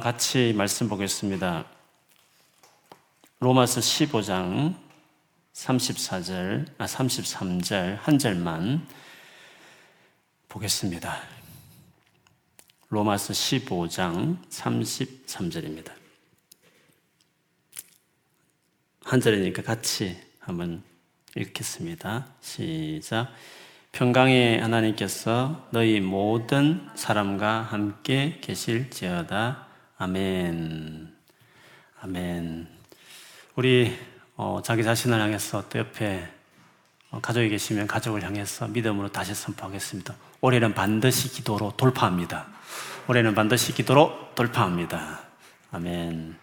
같이 말씀 보겠습니다. 로마서 15장 34절, 아, 33절, 한 절만 보겠습니다. 로마서 15장 33절입니다. 한 절이니까 같이 한번 읽겠습니다. 시작. 평강의 하나님께서 너희 모든 사람과 함께 계실지어다. 아멘. 아멘. 우리 어, 자기 자신을 향해서 또 옆에 어, 가족이 계시면 가족을 향해서 믿음으로 다시 선포하겠습니다. 올해는 반드시 기도로 돌파합니다. 올해는 반드시 기도로 돌파합니다. 아멘.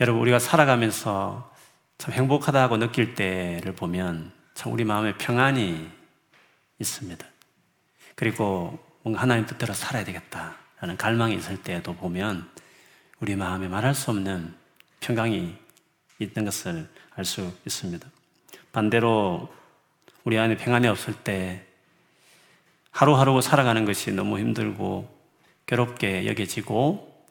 여러분, 우리가 살아가면서 참 행복하다고 느낄 때를 보면 참 우리 마음에 평안이 있습니다. 그리고 뭔가 하나님 뜻대로 살아야 되겠다라는 갈망이 있을 때도 보면 우리 마음에 말할 수 없는 평강이 있는 것을 알 수 있습니다. 반대로 우리 안에 평안이 없을 때 하루하루 살아가는 것이 너무 힘들고 괴롭게 여겨지고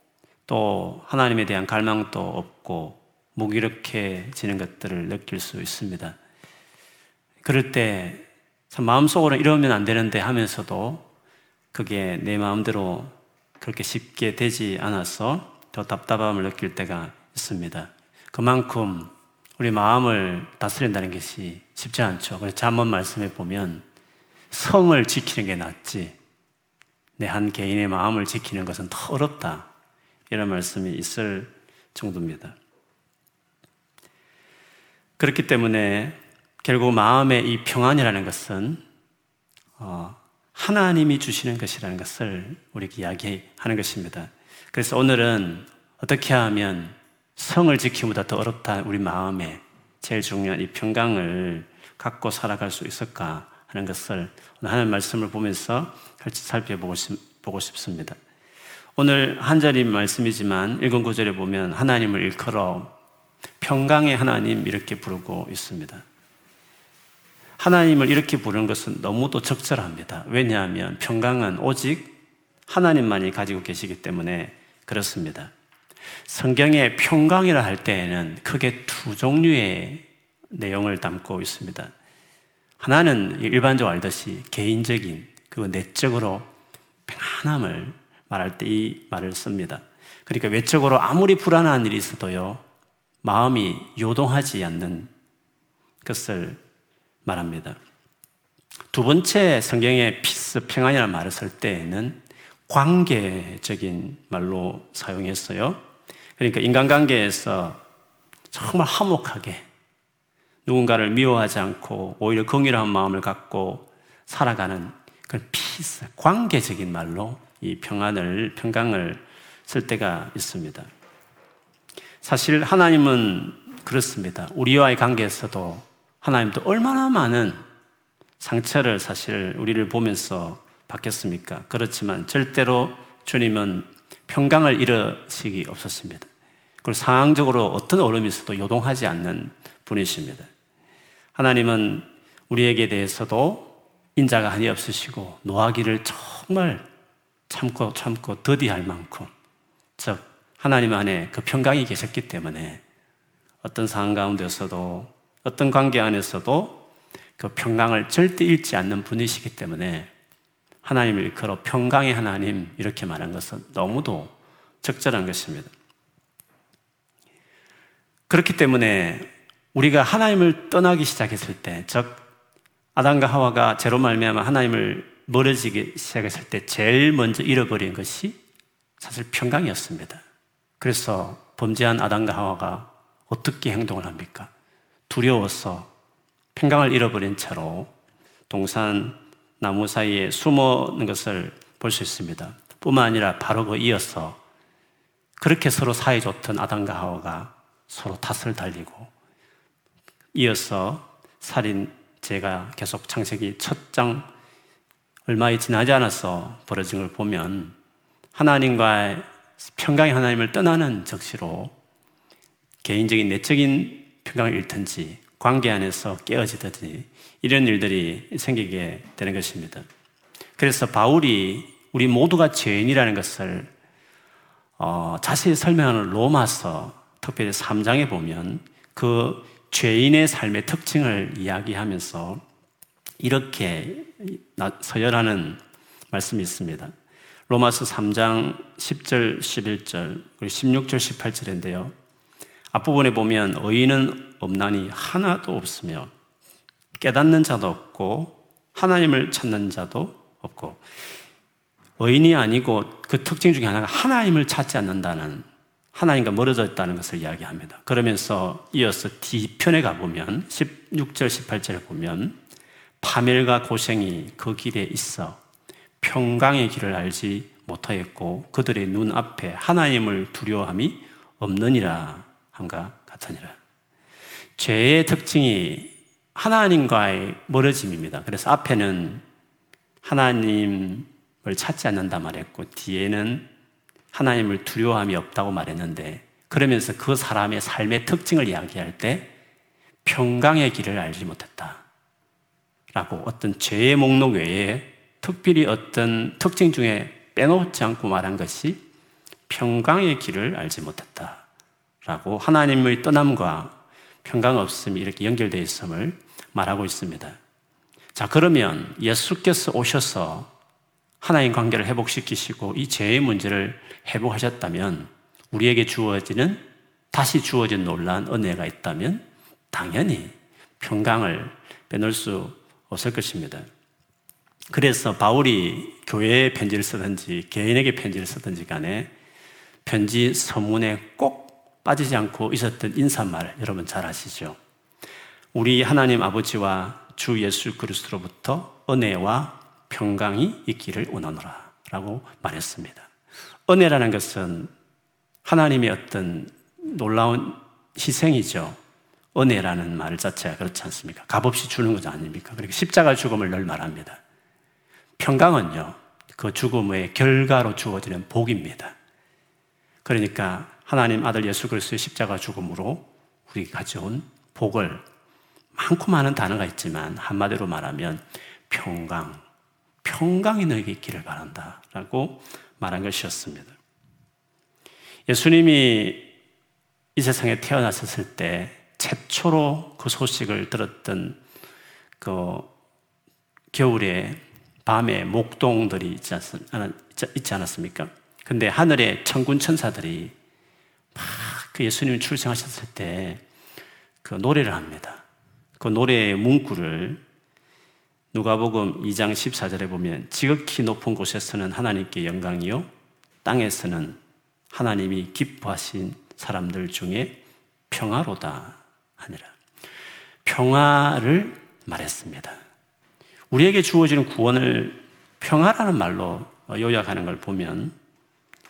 또 하나님에 대한 갈망도 없고 무기력해지는 것들을 느낄 수 있습니다. 그럴 때 참 마음속으로 이러면 안 되는데 하면서도 그게 내 마음대로 그렇게 쉽게 되지 않아서 더 답답함을 느낄 때가 있습니다. 그만큼 우리 마음을 다스린다는 것이 쉽지 않죠. 그래서 잠언 말씀에 보면 성을 지키는 게 낫지 내 한 개인의 마음을 지키는 것은 더 어렵다. 이런 말씀이 있을 정도입니다. 그렇기 때문에 결국 마음의 이 평안이라는 것은 어, 하나님이 주시는 것이라는 것을 우리에게 이야기하는 것입니다. 그래서 오늘은 어떻게 하면 성을 지키기보다 더 어렵다 우리 마음에 제일 중요한 이 평강을 갖고 살아갈 수 있을까 하는 것을 오늘 하나님 말씀을 보면서 같이 살펴보고 싶, 보고 싶습니다. 오늘 한 자리 말씀이지만 읽은 구절에 보면 하나님을 일컬어 평강의 하나님 이렇게 부르고 있습니다. 하나님을 이렇게 부르는 것은 너무도 적절합니다. 왜냐하면 평강은 오직 하나님만이 가지고 계시기 때문에 그렇습니다. 성경에 평강이라 할 때에는 크게 두 종류의 내용을 담고 있습니다. 하나는 일반적으로 알듯이 개인적인, 그리고 내적으로 평안함을 말할 때 이 말을 씁니다. 그러니까 외적으로 아무리 불안한 일이 있어도요, 마음이 요동하지 않는 것을 말합니다. 두 번째 성경에 피스 평안이라는 말을 쓸 때에는 관계적인 말로 사용했어요. 그러니까 인간관계에서 정말 화목하게 누군가를 미워하지 않고 오히려 긍휼한 마음을 갖고 살아가는 그런 피스, 관계적인 말로 이 평안을, 평강을 쓸 때가 있습니다. 사실 하나님은 그렇습니다. 우리와의 관계에서도 하나님도 얼마나 많은 상처를 사실 우리를 보면서 받겠습니까? 그렇지만 절대로 주님은 평강을 잃으시기 없었습니다. 그리고 상황적으로 어떤 어려움이 있어도 요동하지 않는 분이십니다. 하나님은 우리에게 대해서도 인자가 한이 없으시고 노하기를 정말 참고 참고 더디할 만큼 즉 하나님 안에 그 평강이 계셨기 때문에 어떤 상황 가운데서도 어떤 관계 안에서도 그 평강을 절대 잃지 않는 분이시기 때문에 하나님을 일컬어 평강의 하나님 이렇게 말한 것은 너무도 적절한 것입니다. 그렇기 때문에 우리가 하나님을 떠나기 시작했을 때, 즉 아담과 하와가 제로 말미암아 하나님을 멀어지기 시작했을 때 제일 먼저 잃어버린 것이 사실 평강이었습니다. 그래서 범죄한 아담과 하와가 어떻게 행동을 합니까? 두려워서 평강을 잃어버린 채로 동산 나무 사이에 숨어는 것을 볼 수 있습니다. 뿐만 아니라 바로 그 이어서 그렇게 서로 사이 좋던 아담과 하와가 서로 탓을 달리고 이어서 살인죄가 계속 창세기 첫 장 얼마 지나지 않아서 벌어진 걸 보면 하나님과의 평강의 하나님을 떠나는 적시로 개인적인 내적인 평강을 잃든지 관계 안에서 깨어지든지 이런 일들이 생기게 되는 것입니다. 그래서 바울이 우리 모두가 죄인이라는 것을 어, 자세히 설명하는 로마서 특별히 3장에 보면 그 죄인의 삶의 특징을 이야기하면서 이렇게 서열하는 말씀이 있습니다. 로마서 3장 10절, 11절, 그리고 16절, 18절인데요. 앞부분에 보면 의인은 없나니 하나도 없으며 깨닫는 자도 없고 하나님을 찾는 자도 없고 의인이 아니고 그 특징 중에 하나가 하나님을 찾지 않는다는 하나님과 멀어져 있다는 것을 이야기합니다. 그러면서 이어서 뒤편에 가보면 16절, 18절에 보면 파멸과 고생이 그 길에 있어 평강의 길을 알지 못하였고 그들의 눈 앞에 하나님을 두려워함이 없느니라 함과 같으니라. 죄의 특징이 하나님과의 멀어짐입니다. 그래서 앞에는 하나님을 찾지 않는다 말했고 뒤에는 하나님을 두려워함이 없다고 말했는데 그러면서 그 사람의 삶의 특징을 이야기할 때 평강의 길을 알지 못했다. 라고 어떤 죄의 목록 외에 특별히 어떤 특징 중에 빼놓지 않고 말한 것이 평강의 길을 알지 못했다. 라고 하나님의 떠남과 평강 없음이 이렇게 연결되어 있음을 말하고 있습니다. 자, 그러면 예수께서 오셔서 하나님 관계를 회복시키시고 이 죄의 문제를 회복하셨다면 우리에게 주어지는 다시 주어진 놀란 은혜가 있다면 당연히 평강을 빼놓을 수 없을 것입니다. 그래서 바울이 교회에 편지를 쓰든지 개인에게 편지를 쓰든지 간에 편지 서문에 꼭 빠지지 않고 있었던 인사말 여러분 잘 아시죠? 우리 하나님 아버지와 주 예수 그리스도로부터 은혜와 평강이 있기를 원하노라 라고 말했습니다. 은혜라는 것은 하나님의 어떤 놀라운 희생이죠. 은혜라는 말 자체가 그렇지 않습니까? 값없이 주는 것 아닙니까? 그리고 십자가 죽음을 늘 말합니다. 평강은요, 그 죽음의 결과로 주어지는 복입니다. 그러니까 하나님 아들 예수 그리스도의 십자가 죽음으로 우리 가져온 복을 많고 많은 단어가 있지만 한마디로 말하면 평강, 평강이 너에게 있기를 바란다. 라고 말한 것이었습니다. 예수님이 이 세상에 태어나셨을 때 최초로 그 소식을 들었던 그 겨울에 밤에 목동들이 있지, 않았 습니까? 근데 하늘에 천군 천사들이 막그 예수님이 출생하셨을 때 그 노래를 합니다. 그 노래의 문구를 누가복음 2장 14절에 보면 지극히 높은 곳에서는 하나님께 영광이요 땅에서는 하나님이 기뻐하신 사람들 중에 평화로다 하니라. 평화를 말했습니다. 우리에게 주어지는 구원을 평화라는 말로 요약하는 걸 보면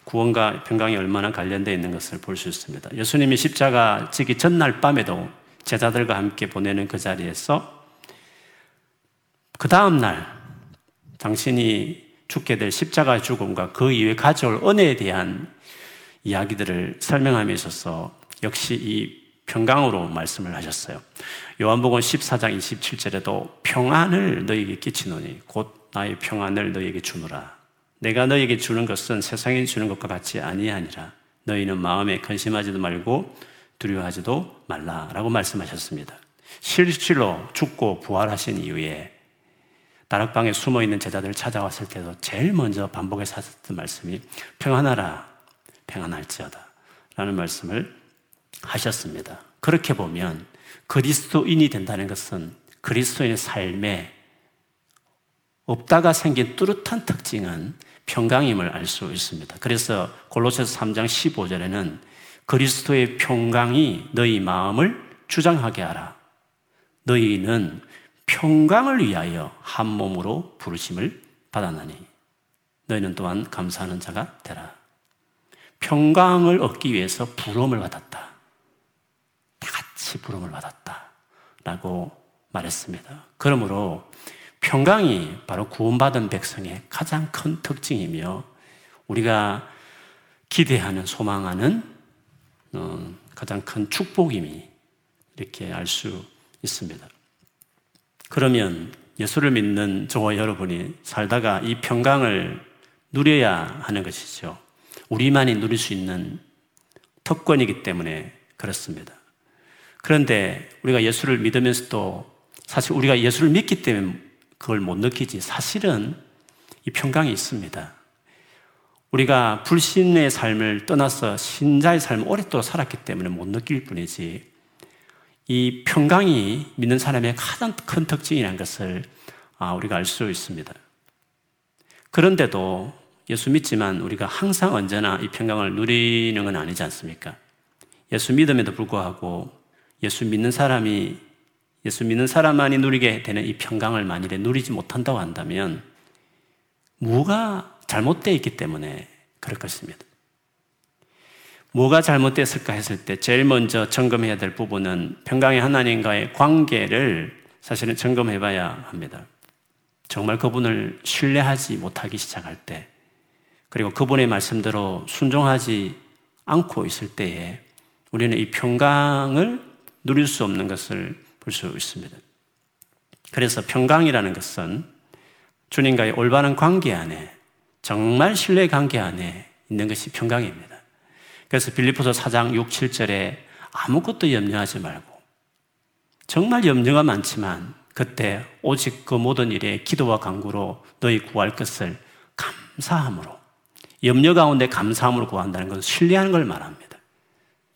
구원과 평강이 얼마나 관련되어 있는 것을 볼 수 있습니다. 예수님이 십자가 지기 전날 밤에도 제자들과 함께 보내는 그 자리에서 그 다음날 당신이 죽게 될 십자가 죽음과 그 이후에 가져올 은혜에 대한 이야기들을 설명함에 있어서 역시 이 평강으로 말씀을 하셨어요. 요한복음 14장 27절에도 평안을 너에게 끼치노니 곧 나의 평안을 너에게 주노라. 내가 너에게 주는 것은 세상에 주는 것과 같이 아니하니라. 너희는 마음에 근심하지도 말고 두려워하지도 말라라고 말씀하셨습니다. 실실로 죽고 부활하신 이후에 다락방에 숨어 있는 제자들을 찾아왔을 때도 제일 먼저 반복해서 하셨던 말씀이 평안하라, 평안할지어다 라는 말씀을 하셨습니다. 그렇게 보면 그리스도인이 된다는 것은 그리스도인의 삶에 없다가 생긴 뚜렷한 특징은 평강임을 알 수 있습니다. 그래서 골로새서 3장 15절에는 그리스도의 평강이 너희 마음을 주장하게 하라. 너희는 평강을 위하여 한 몸으로 부르심을 받았나니 너희는 또한 감사하는 자가 되라. 평강을 얻기 위해서 부름을 받았다. 다 같이 부름을 받았다. 라고 말했습니다. 그러므로 평강이 바로 구원받은 백성의 가장 큰 특징이며 우리가 기대하는, 소망하는 어, 가장 큰 축복임이 이렇게 알 수 있습니다. 그러면 예수를 믿는 저와 여러분이 살다가 이 평강을 누려야 하는 것이죠. 우리만이 누릴 수 있는 특권이기 때문에 그렇습니다. 그런데 우리가 예수를 믿으면서도 사실 우리가 예수를 믿기 때문에 그걸 못 느끼지. 사실은 이 평강이 있습니다. 우리가 불신의 삶을 떠나서 신자의 삶을 오랫동안 살았기 때문에 못 느낄 뿐이지. 이 평강이 믿는 사람의 가장 큰 특징이라는 것을 아, 우리가 알 수 있습니다. 그런데도 예수 믿지만 우리가 항상 언제나 이 평강을 누리는 건 아니지 않습니까? 예수 믿음에도 불구하고 예수 믿는 사람이 예수 믿는 사람만이 누리게 되는 이 평강을 만일에 누리지 못한다고 한다면 뭐가 잘못되어 있기 때문에 그럴 것입니다. 뭐가 잘못됐을까 했을 때 제일 먼저 점검해야 될 부분은 평강의 하나님과의 관계를 사실은 점검해 봐야 합니다. 정말 그분을 신뢰하지 못하기 시작할 때, 그리고 그분의 말씀대로 순종하지 않고 있을 때에 우리는 이 평강을 누릴 수 없는 것을 볼 수 있습니다. 그래서 평강이라는 것은 주님과의 올바른 관계 안에 정말 신뢰 관계 안에 있는 것이 평강입니다. 그래서 빌리포서 4장 6, 7절에 아무것도 염려하지 말고 정말 염려가 많지만 그때 오직 그 모든 일에 기도와 간구로 너희 구할 것을 감사함으로 염려 가운데 감사함으로 구한다는 것은 신뢰하는 걸 말합니다.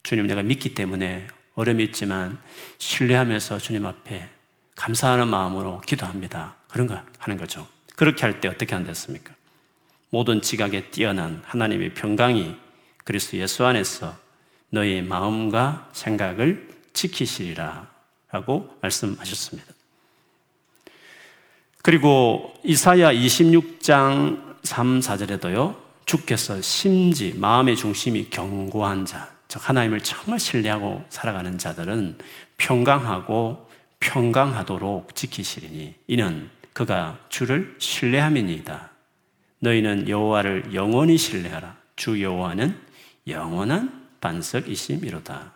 주님 내가 믿기 때문에 어려움이 있지만 신뢰하면서 주님 앞에 감사하는 마음으로 기도합니다. 그런 거 하는 거죠. 그렇게 할 때 어떻게 한댔습니까? 모든 지각에 뛰어난 하나님의 평강이 그리스도 예수 안에서 너의 마음과 생각을 지키시리라 라고 말씀하셨습니다. 그리고 이사야 26장 3, 4절에도요, 주께서 심지, 마음의 중심이 견고한 자, 즉, 하나님을 정말 신뢰하고 살아가는 자들은 평강하고 평강하도록 지키시리니, 이는 그가 주를 신뢰함이니이다. 너희는 여호와를 영원히 신뢰하라. 주 여호와는 영원한 반석이심이로다.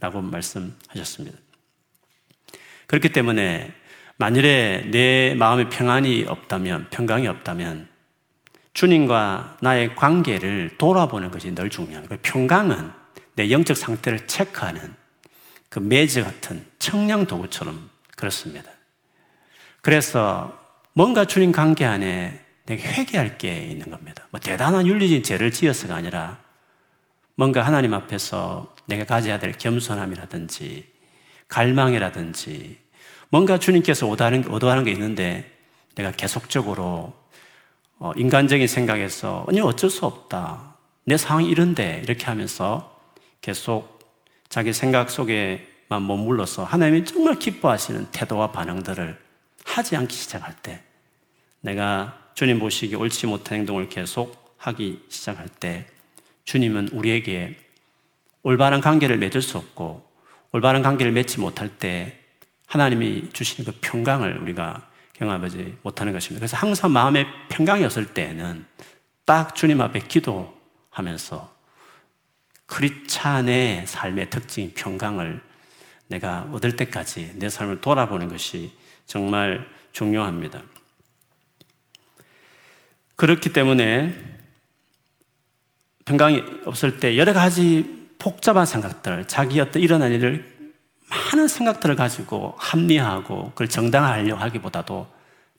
라고 말씀하셨습니다. 그렇기 때문에 만일에 내 마음에 평안이 없다면, 평강이 없다면 주님과 나의 관계를 돌아보는 것이 늘 중요합니다. 평강은 내 영적 상태를 체크하는 그 매즈 같은 청량 도구처럼 그렇습니다. 그래서 뭔가 주님 관계 안에 내가 회개할 게 있는 겁니다. 뭐 대단한 윤리적인 죄를 지어서가 아니라 뭔가 하나님 앞에서 내가 가져야 될 겸손함이라든지 갈망이라든지 뭔가 주님께서 오다는, 오도하는 게 있는데 내가 계속적으로 어, 인간적인 생각에서 아니 어쩔 수 없다. 내 상황이 이런데 이렇게 하면서 계속 자기 생각 속에만 머물러서 하나님이 정말 기뻐하시는 태도와 반응들을 하지 않기 시작할 때 내가 주님 보시기 옳지 못한 행동을 계속 하기 시작할 때 주님은 우리에게 올바른 관계를 맺을 수 없고 올바른 관계를 맺지 못할 때 하나님이 주시는 그 평강을 우리가 경험하지 못하는 것입니다. 그래서 항상 마음에 평강이 없을 때는 딱 주님 앞에 기도하면서 크리찬의 삶의 특징, 평강을 내가 얻을 때까지 내 삶을 돌아보는 것이 정말 중요합니다. 그렇기 때문에 평강이 없을 때 여러 가지 복잡한 생각들, 자기 어떤 일어난 일을 많은 생각들을 가지고 합리화하고 그걸 정당화하려고 하기보다도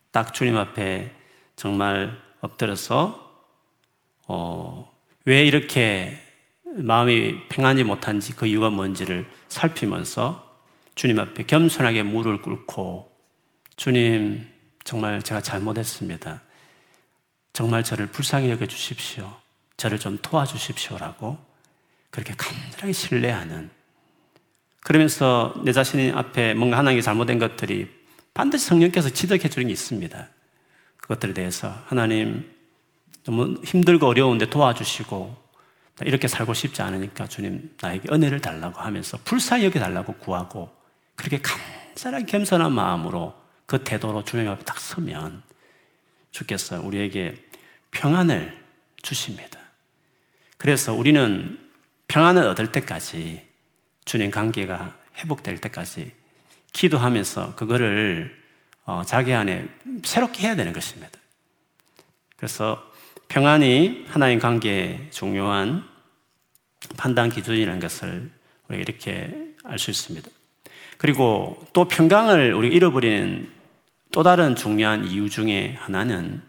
딱 주님 앞에 정말 엎드려서 어, 왜 이렇게 마음이 평안지 못한지 그 이유가 뭔지를 살피면서 주님 앞에 겸손하게 무릎을 꿇고 주님 정말 제가 잘못했습니다. 정말 저를 불쌍히 여겨 주십시오. 저를 좀 도와주십시오라고 그렇게 간절하게 신뢰하는 그러면서 내 자신 앞에 뭔가 하나님께 잘못된 것들이 반드시 성령께서 지적해 주는 게 있습니다. 그것들에 대해서 하나님 너무 힘들고 어려운데 도와주시고 이렇게 살고 싶지 않으니까 주님 나에게 은혜를 달라고 하면서 불쌍히 여겨 달라고 구하고 그렇게 간절하게 겸손한 마음으로 그 태도로 주님 앞에 딱 서면 주께서 우리에게 평안을 주십니다. 그래서 우리는 평안을 얻을 때까지 주님 관계가 회복될 때까지 기도하면서 그거를 어, 자기 안에 새롭게 해야 되는 것입니다. 그래서 평안이 하나님 관계에 중요한 판단 기준이라는 것을 우리가 이렇게 알 수 있습니다. 그리고 또 평강을 우리가 잃어버리는 또 다른 중요한 이유 중에 하나는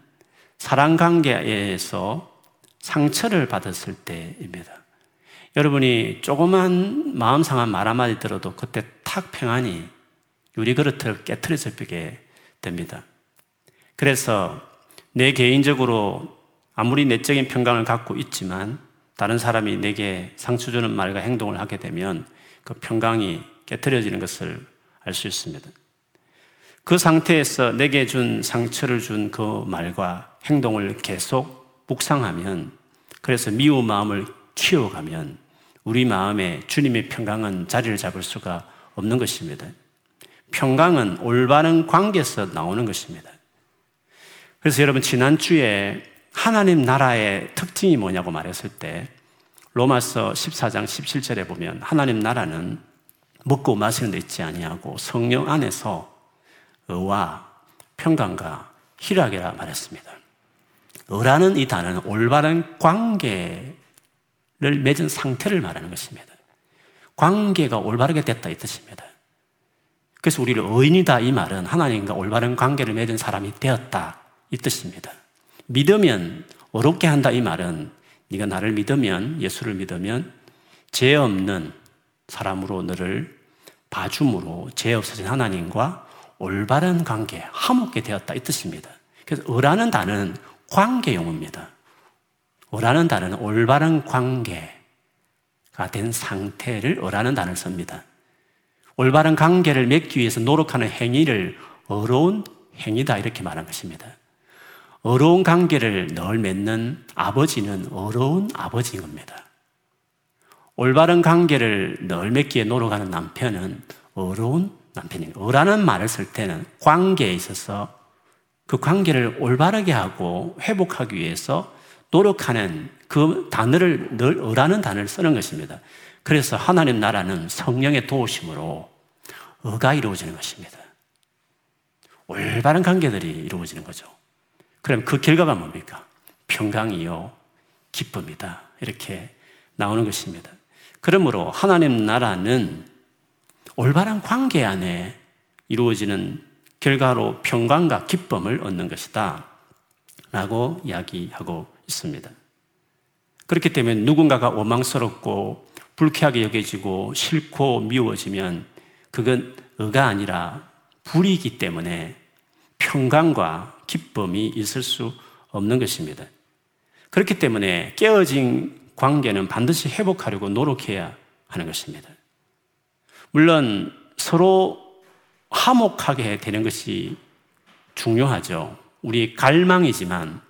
사랑 관계에서 상처를 받았을 때입니다. 여러분이 조그만 마음 상한 말 한마디 들어도 그때 탁 평안이 유리 그릇을 깨뜨려지게 됩니다. 그래서 내 개인적으로 아무리 내적인 평강을 갖고 있지만 다른 사람이 내게 상처 주는 말과 행동을 하게 되면 그 평강이 깨뜨려지는 것을 알 수 있습니다. 그 상태에서 내게 준 상처를 준 그 말과 행동을 계속 묵상하면 그래서 미운 마음을 키워가면 우리 마음에 주님의 평강은 자리를 잡을 수가 없는 것입니다. 평강은 올바른 관계에서 나오는 것입니다. 그래서 여러분 지난주에 하나님 나라의 특징이 뭐냐고 말했을 때 로마서 14장 17절에 보면 하나님 나라는 먹고 마시는 데 있지 아니하고 성령 안에서 의와 평강과 희락이라 말했습니다. 의라는 이 단어는 올바른 관계를 맺은 상태를 말하는 것입니다. 관계가 올바르게 됐다 이 뜻입니다. 그래서 우리를 의인이다 이 말은 하나님과 올바른 관계를 맺은 사람이 되었다 이 뜻입니다. 믿으면 어렵게 한다 이 말은 네가 나를 믿으면 예수를 믿으면 죄 없는 사람으로 너를 봐줌으로 죄 없어진 하나님과 올바른 관계, 화목게 되었다 이 뜻입니다. 그래서 어라는 단어는 관계 용어입니다. 어라는 단어는 올바른 관계가 된 상태를 어라는 단어를 씁니다. 올바른 관계를 맺기 위해서 노력하는 행위를 어려운 행위다 이렇게 말한 것입니다. 어려운 관계를 늘 맺는 아버지는 어려운 아버지인 겁니다. 올바른 관계를 늘 맺기에 노력하는 남편은 어려운 남편입니다. 어라는 말을 쓸 때는 관계에 있어서 그 관계를 올바르게 하고 회복하기 위해서 노력하는 그 단어를 늘 어라는 단어를 쓰는 것입니다. 그래서 하나님 나라는 성령의 도우심으로 어가 이루어지는 것입니다. 올바른 관계들이 이루어지는 거죠. 그럼 그 결과가 뭡니까? 평강이요, 기쁨이다. 이렇게 나오는 것입니다. 그러므로 하나님 나라는 올바른 관계 안에 이루어지는 결과로 평강과 기쁨을 얻는 것이다. 라고 이야기하고 있습니다. 그렇기 때문에 누군가가 원망스럽고 불쾌하게 여겨지고 싫고 미워지면 그건 의가 아니라 불이기 때문에 평강과 기쁨이 있을 수 없는 것입니다. 그렇기 때문에 깨어진 관계는 반드시 회복하려고 노력해야 하는 것입니다. 물론 서로 화목하게 되는 것이 중요하죠. 우리 갈망이지만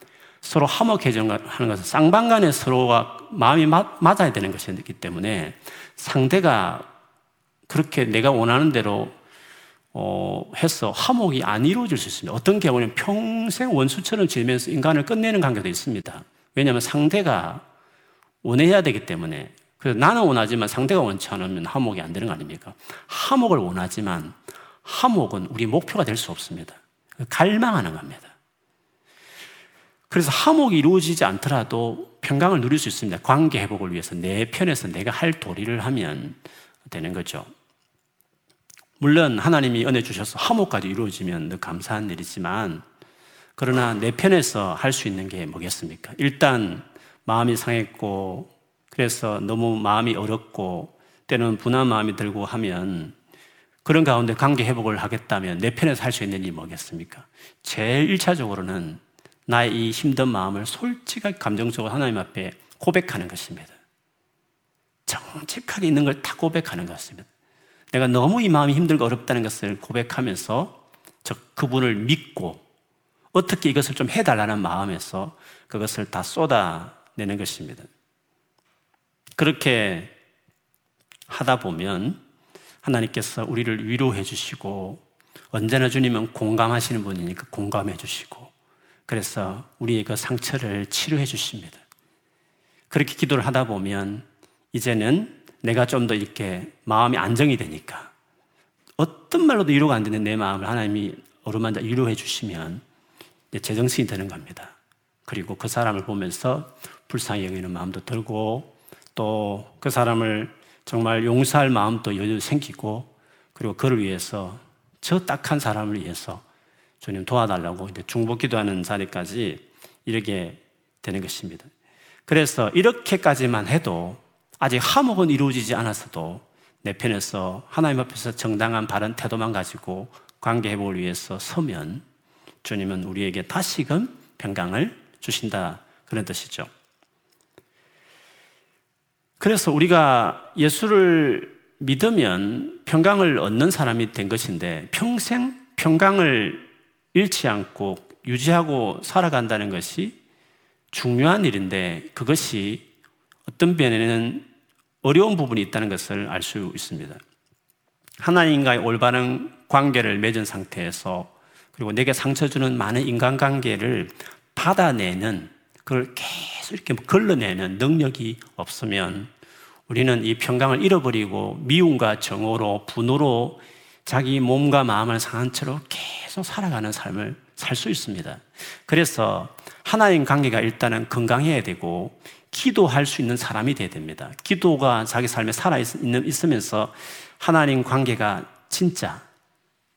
서로 화목해지는 것은 쌍방간에 서로가 마음이 맞아야 되는 것이기 때문에 상대가 그렇게 내가 원하는 대로 어, 해서 화목이 안 이루어질 수 있습니다. 어떤 경우는 평생 원수처럼 지내면서 인간을 끝내는 관계도 있습니다. 왜냐하면 상대가 원해야 되기 때문에. 그래서 나는 원하지만 상대가 원치 않으면 화목이 안 되는 거 아닙니까? 화목을 원하지만 화목은 우리 목표가 될 수 없습니다. 갈망하는 겁니다. 그래서 화목이 이루어지지 않더라도 평강을 누릴 수 있습니다. 관계 회복을 위해서 내 편에서 내가 할 도리를 하면 되는 거죠. 물론 하나님이 은혜 주셔서 화목까지 이루어지면 감사한 일이지만 그러나 내 편에서 할 수 있는 게 뭐겠습니까? 일단 마음이 상했고 그래서 너무 마음이 어렵고 때는 분한 마음이 들고 하면 그런 가운데 관계 회복을 하겠다면 내 편에서 할 수 있는 일이 뭐겠습니까? 제일 일차적으로는 나의 이 힘든 마음을 솔직하게 감정적으로 하나님 앞에 고백하는 것입니다. 정직하게 있는 걸 다 고백하는 것입니다. 내가 너무 이 마음이 힘들고 어렵다는 것을 고백하면서 저 그분을 믿고 어떻게 이것을 좀 해달라는 마음에서 그것을 다 쏟아내는 것입니다. 그렇게 하다 보면 하나님께서 우리를 위로해 주시고 언제나 주님은 공감하시는 분이니까 공감해 주시고 그래서 우리의 그 상처를 치료해 주십니다. 그렇게 기도를 하다 보면 이제는 내가 좀 더 이렇게 마음이 안정이 되니까 어떤 말로도 위로가 안 되는 내 마음을 하나님이 어루만져 위로해 주시면 제정신이 되는 겁니다. 그리고 그 사람을 보면서 불쌍히 여기는 마음도 들고 또 그 사람을 정말 용서할 마음도 여유 생기고 그리고 그를 위해서 저 딱한 사람을 위해서 주님 도와달라고 이제 중복 기도하는 자리까지 이르게 되는 것입니다. 그래서 이렇게까지만 해도 아직 화목은 이루어지지 않았어도 내 편에서 하나님 앞에서 정당한 바른 태도만 가지고 관계 회복을 위해서 서면 주님은 우리에게 다시금 평강을 주신다 그런 뜻이죠. 그래서 우리가 예수를 믿으면 평강을 얻는 사람이 된 것인데 평생 평강을 잃지 않고 유지하고 살아간다는 것이 중요한 일인데 그것이 어떤 면에는 어려운 부분이 있다는 것을 알 수 있습니다. 하나님과의 올바른 관계를 맺은 상태에서 그리고 내게 상처 주는 많은 인간관계를 받아내는 그걸 계속 이렇게 걸러내는 능력이 없으면 우리는 이 평강을 잃어버리고 미움과 정오로 분노로 자기 몸과 마음을 상한 채로 계속 살아가는 삶을 살 수 있습니다. 그래서 하나님 관계가 일단은 건강해야 되고 기도할 수 있는 사람이 돼야 됩니다. 기도가 자기 삶에 살아 있으면서 하나님 관계가 진짜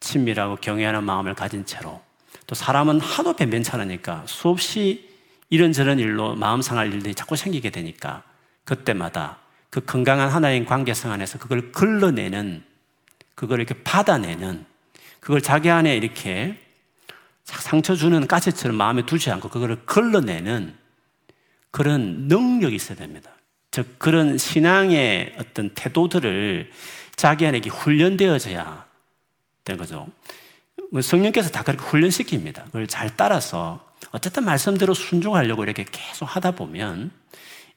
친밀하고 경외하는 마음을 가진 채로 또 사람은 하도 변변찮으니까 수없이 이런저런 일로 마음 상할 일들이 자꾸 생기게 되니까 그때마다 그 건강한 하나님 관계성 안에서 그걸 걸러내는 그걸 이렇게 받아내는 그걸 자기 안에 이렇게 상처 주는 가시처럼 마음에 두지 않고 그거를 걸러내는 그런 능력이 있어야 됩니다. 즉, 그런 신앙의 어떤 태도들을 자기 안에 훈련되어져야 되는 거죠. 뭐 성령께서 다 그렇게 훈련시킵니다. 그걸 잘 따라서 어쨌든 말씀대로 순종하려고 이렇게 계속 하다 보면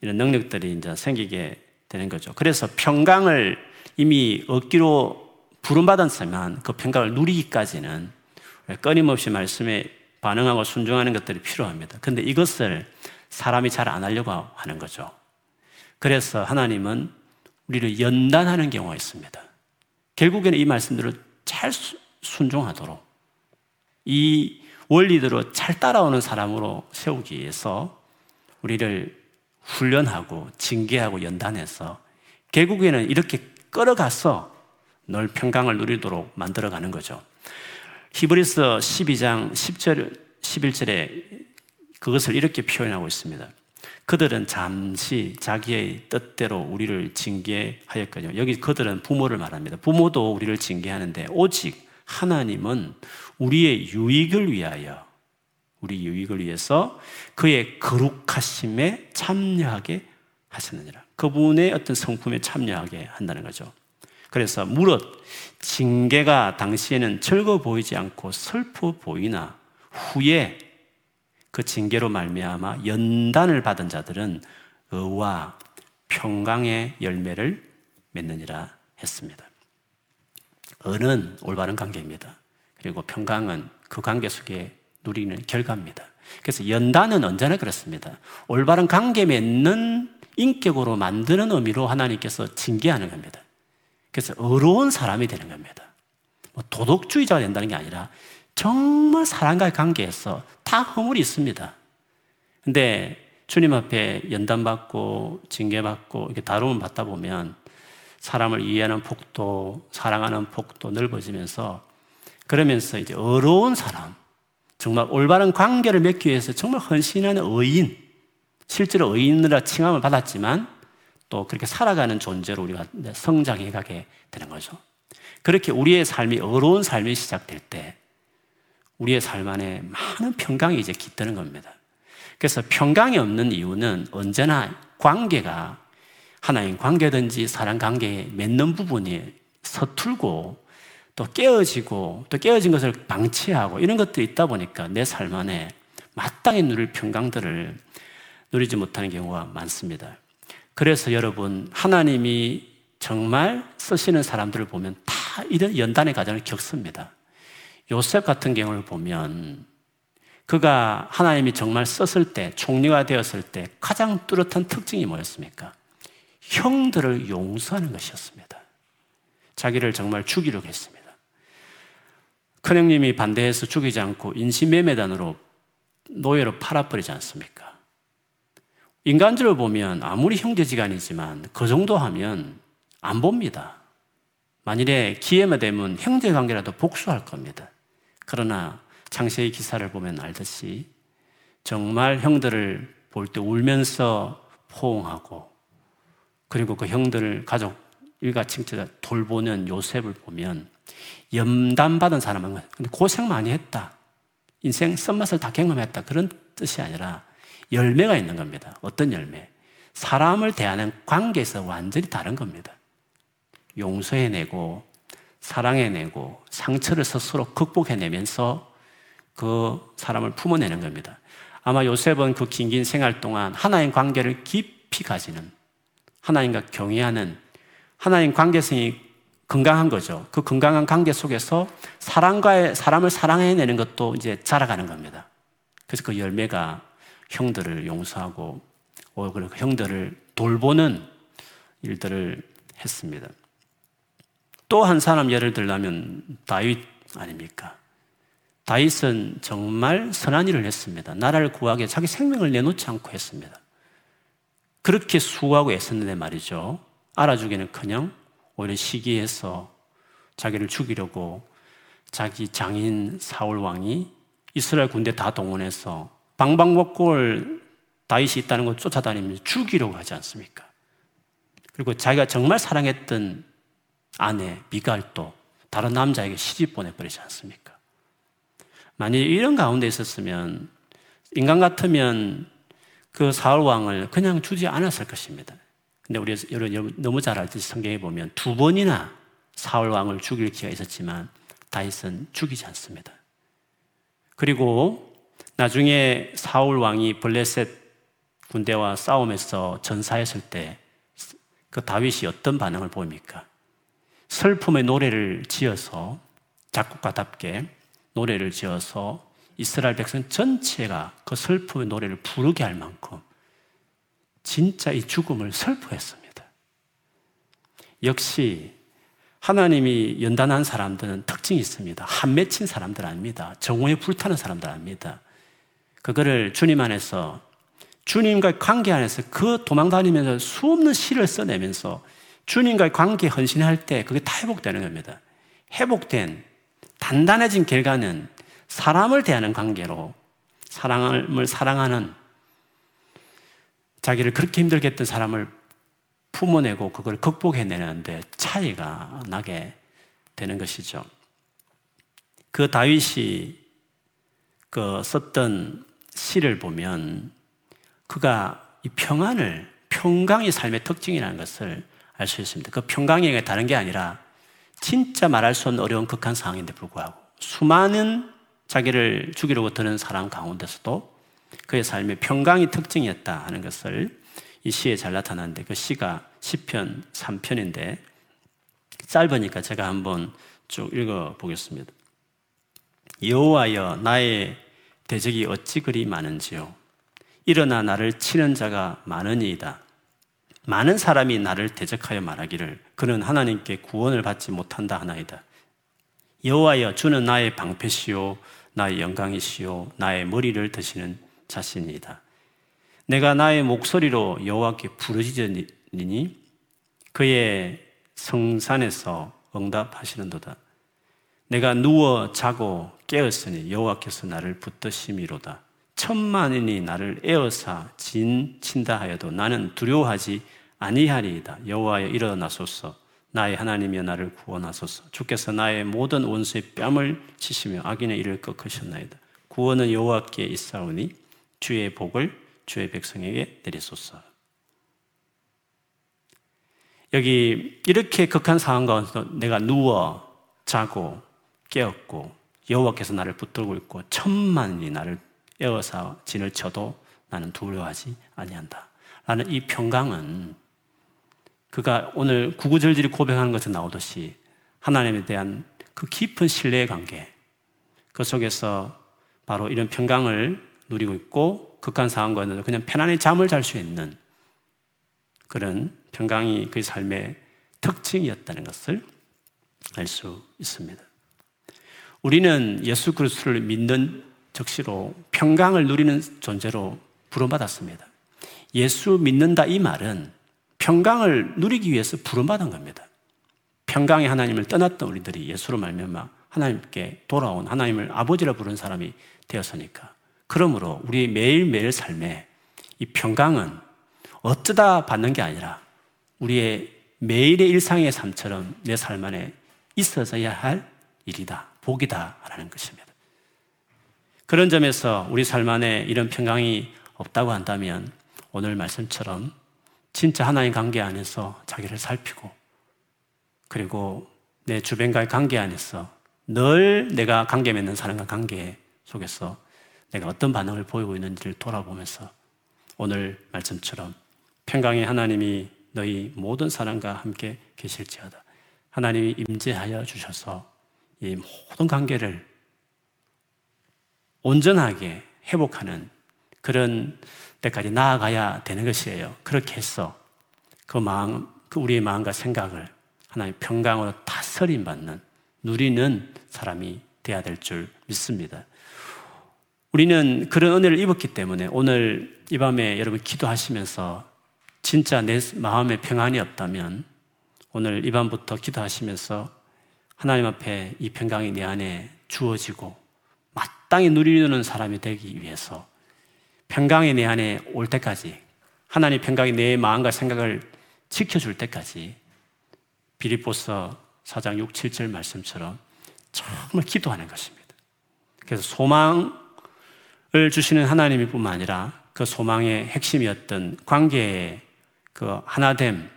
이런 능력들이 이제 생기게 되는 거죠. 그래서 평강을 이미 얻기로 부름받았으면 그 평강을 누리기까지는 끊임없이 말씀에 반응하고 순종하는 것들이 필요합니다. 근데 이것을 사람이 잘 안 하려고 하는 거죠. 그래서 하나님은 우리를 연단하는 경우가 있습니다. 결국에는 이 말씀들을 잘 순종하도록 이 원리대로 잘 따라오는 사람으로 세우기 위해서 우리를 훈련하고 징계하고 연단해서 결국에는 이렇게 끌어가서 널 평강을 누리도록 만들어가는 거죠. 히브리서 12장 10절, 11절에 그것을 이렇게 표현하고 있습니다. 그들은 잠시 자기의 뜻대로 우리를 징계하였거든요. 여기 그들은 부모를 말합니다. 부모도 우리를 징계하는데 오직 하나님은 우리의 유익을 위하여 우리 유익을 위해서 그의 거룩하심에 참여하게 하셨느니라. 그분의 어떤 성품에 참여하게 한다는 거죠. 그래서 무릇 징계가 당시에는 즐거워 보이지 않고 슬퍼 보이나 후에 그 징계로 말미암아 연단을 받은 자들은 의와 평강의 열매를 맺느니라 했습니다. 은은 올바른 관계입니다. 그리고 평강은 그 관계 속에 누리는 결과입니다. 그래서 연단은 언제나 그렇습니다. 올바른 관계 맺는 인격으로 만드는 의미로 하나님께서 징계하는 겁니다. 그래서 어려운 사람이 되는 겁니다. 뭐 도덕주의자가 된다는 게 아니라 정말 사람과의 관계에서 다 허물이 있습니다. 근데 주님 앞에 연단받고 징계받고 이렇게 다루음 받다 보면 사람을 이해하는 폭도, 사랑하는 폭도 넓어지면서 그러면서 이제 어려운 사람, 정말 올바른 관계를 맺기 위해서 정말 헌신하는 의인, 실제로 의인으로 칭함을 받았지만 또 그렇게 살아가는 존재로 우리가 성장해 가게 되는 거죠. 그렇게 우리의 삶이 어려운 삶이 시작될 때 우리의 삶 안에 많은 평강이 이제 깃드는 겁니다. 그래서 평강이 없는 이유는 언제나 관계가 하나님 관계든지 사람 관계에 맺는 부분이 서툴고 또 깨어지고 또 깨어진 것을 방치하고 이런 것들이 있다 보니까 내 삶 안에 마땅히 누릴 평강들을 누리지 못하는 경우가 많습니다. 그래서 여러분, 하나님이 정말 쓰시는 사람들을 보면 다 이런 연단의 과정을 겪습니다. 요셉 같은 경우를 보면 그가 하나님이 정말 썼을 때, 총리가 되었을 때 가장 뚜렷한 특징이 뭐였습니까? 형들을 용서하는 것이었습니다. 자기를 정말 죽이려고 했습니다. 큰형님이 반대해서 죽이지 않고 인신매매단으로 노예로 팔아버리지 않습니까? 인간적으로 보면 아무리 형제지간이지만 그 정도 하면 안 봅니다. 만일에 기회만 되면 형제 관계라도 복수할 겁니다. 그러나 창세기 기사를 보면 알듯이 정말 형들을 볼 때 울면서 포옹하고 그리고 그 형들을 가족 일가 친척 돌보는 요셉을 보면 염담 받은 사람은 근데 고생 많이 했다. 인생 쓴맛을 다 경험했다. 그런 뜻이 아니라 열매가 있는 겁니다. 어떤 열매? 사람을 대하는 관계에서 완전히 다른 겁니다. 용서해내고, 사랑해내고, 상처를 스스로 극복해내면서 그 사람을 품어내는 겁니다. 아마 요셉은 그 긴긴 생활 동안 하나님 관계를 깊이 가지는, 하나님과 경외하는, 하나님 관계성이 건강한 거죠. 그 건강한 관계 속에서 사람과의 사람을 사랑해내는 것도 이제 자라가는 겁니다. 그래서 그 열매가 형들을 용서하고 그 형들을 돌보는 일들을 했습니다. 또 한 사람 예를 들자면 다윗 아닙니까? 다윗은 정말 선한 일을 했습니다. 나라를 구하기 자기 생명을 내놓지 않고 했습니다. 그렇게 수고하고 애썼는데 말이죠. 알아주기는 커녕 오히려 시기해서 자기를 죽이려고 자기 장인 사울 왕이 이스라엘 군대 다 동원해서 방방곡곡을 다윗이 있다는 걸 쫓아다니면서 죽이려고 하지 않습니까? 그리고 자기가 정말 사랑했던 아내 미갈도 다른 남자에게 시집 보내버리지 않습니까? 만약 이런 가운데 있었으면 인간 같으면 그 사울 왕을 그냥 주지 않았을 것입니다. 근데 우리 여러분 너무 잘 알듯이 성경에 보면 두 번이나 사울 왕을 죽일 기회가 있었지만 다윗은 죽이지 않습니다. 그리고 나중에 사울 왕이 블레셋 군대와 싸움에서 전사했을 때 그 다윗이 어떤 반응을 보입니까? 슬픔의 노래를 지어서 작곡가답게 노래를 지어서 이스라엘 백성 전체가 그 슬픔의 노래를 부르게 할 만큼 진짜 이 죽음을 슬퍼했습니다. 역시 하나님이 연단한 사람들은 특징이 있습니다. 한 맺힌 사람들 아닙니다. 정오에 불타는 사람들 아닙니다. 그거를 주님 안에서 주님과의 관계 안에서 그 도망다니면서 수없는 시를 써내면서 주님과의 관계 헌신할 때 그게 다 회복되는 겁니다. 회복된 단단해진 결과는 사람을 대하는 관계로 사랑을 사랑하는 자기를 그렇게 힘들게 했던 사람을 품어내고 그걸 극복해내는데 차이가 나게 되는 것이죠. 그 다윗이 그 썼던 시를 보면 그가 이 평안을 평강이 삶의 특징이라는 것을 알 수 있습니다. 그 평강이 다른 게 아니라 진짜 말할 수 없는 어려운 극한 상황인데 불구하고 수많은 자기를 죽이려고 드는 사람 가운데서도 그의 삶의 평강이 특징이었다 하는 것을 이 시에 잘 나타나는데 그 시가 시편 3편인데 짧으니까 제가 한번 쭉 읽어 보겠습니다. 여호와여 나의 대적이 어찌 그리 많은지요 일어나 나를 치는 자가 많으니이다. 많은 사람이 나를 대적하여 말하기를 그는 하나님께 구원을 받지 못한다 하나이다. 여호와여 주는 나의 방패시요 나의 영광이시요 나의 머리를 드시는 자신이다. 내가 나의 목소리로 여호와께 부르짖으니 그의 성산에서 응답하시는도다. 내가 누워 자고 깨었으니 여호와께서 나를 붙드심이로다. 천만인이 나를 에어사 진 친다 하여도 나는 두려워하지 아니하리이다. 여호와여 일어나소서. 나의 하나님이여 나를 구원하소서. 주께서 나의 모든 원수의 뺨을 치시며 악인의 일을 꺾으셨나이다. 구원은 여호와께 있사오니 주의 복을 주의 백성에게 내리소서. 여기 이렇게 극한 상황 가운데서 내가 누워 자고 깨었고 여호와께서 나를 붙들고 있고 천만이 나를 에어사 진을 쳐도 나는 두려워하지 아니한다. 라는 이 평강은 그가 오늘 구구절절히 고백하는 것에 나오듯이 하나님에 대한 그 깊은 신뢰의 관계 그 속에서 바로 이런 평강을 누리고 있고 극한 상황 가운데서 그냥 편안히 잠을 잘 수 있는 그런 평강이 그의 삶의 특징이었다는 것을 알 수 있습니다. 우리는 예수 그리스도를 믿는 적시로 평강을 누리는 존재로 부름받았습니다. 예수 믿는다 이 말은 평강을 누리기 위해서 부름받은 겁니다. 평강의 하나님을 떠났던 우리들이 예수로 말미암아 하나님께 돌아온 하나님을 아버지라 부른 사람이 되었으니까. 그러므로 우리 매일매일 삶에 이 평강은 어쩌다 받는 게 아니라 우리의 매일의 일상의 삶처럼 내 삶 안에 있어서야 할 일이다, 복이다라는 것입니다. 그런 점에서 우리 삶 안에 이런 평강이 없다고 한다면 오늘 말씀처럼 진짜 하나님 관계 안에서 자기를 살피고 그리고 내 주변과의 관계 안에서 늘 내가 관계 맺는 사람과 관계 속에서 내가 어떤 반응을 보이고 있는지를 돌아보면서 오늘 말씀처럼 평강의 하나님이 너희 모든 사람과 함께 계실지어다. 하나님이 임재하여 주셔서 이 모든 관계를 온전하게 회복하는 그런 때까지 나아가야 되는 것이에요. 그렇게 해서 그 마음, 그 우리의 마음과 생각을 하나님 평강으로 다스림 받는 누리는 사람이 되어야 될 줄 믿습니다. 우리는 그런 은혜를 입었기 때문에 오늘 이 밤에 여러분 기도하시면서 진짜 내 마음에 평안이 없다면 오늘 이 밤부터 기도하시면서 하나님 앞에 이 평강이 내 안에 주어지고 마땅히 누리는 사람이 되기 위해서 평강이 내 안에 올 때까지 하나님 평강이 내 마음과 생각을 지켜줄 때까지 비리보서 4장 6, 7절 말씀처럼 정말 기도하는 것입니다. 그래서 소망을 주시는 하나님이 뿐만 아니라 그 소망의 핵심이었던 관계의 그 하나됨,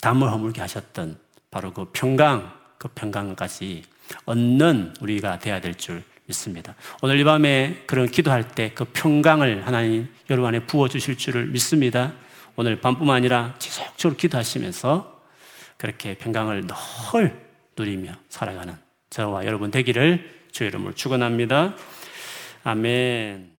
담을 허물게 하셨던 바로 그 평강, 그 평강까지 얻는 우리가 되어야 될 줄 믿습니다. 오늘 이 밤에 그런 기도할 때 그 평강을 하나님 여러분 안에 부어주실 줄을 믿습니다. 오늘 밤뿐만 아니라 지속적으로 기도하시면서 그렇게 평강을 늘 누리며 살아가는 저와 여러분 되기를 주의 이름으로 축원합니다. 아멘.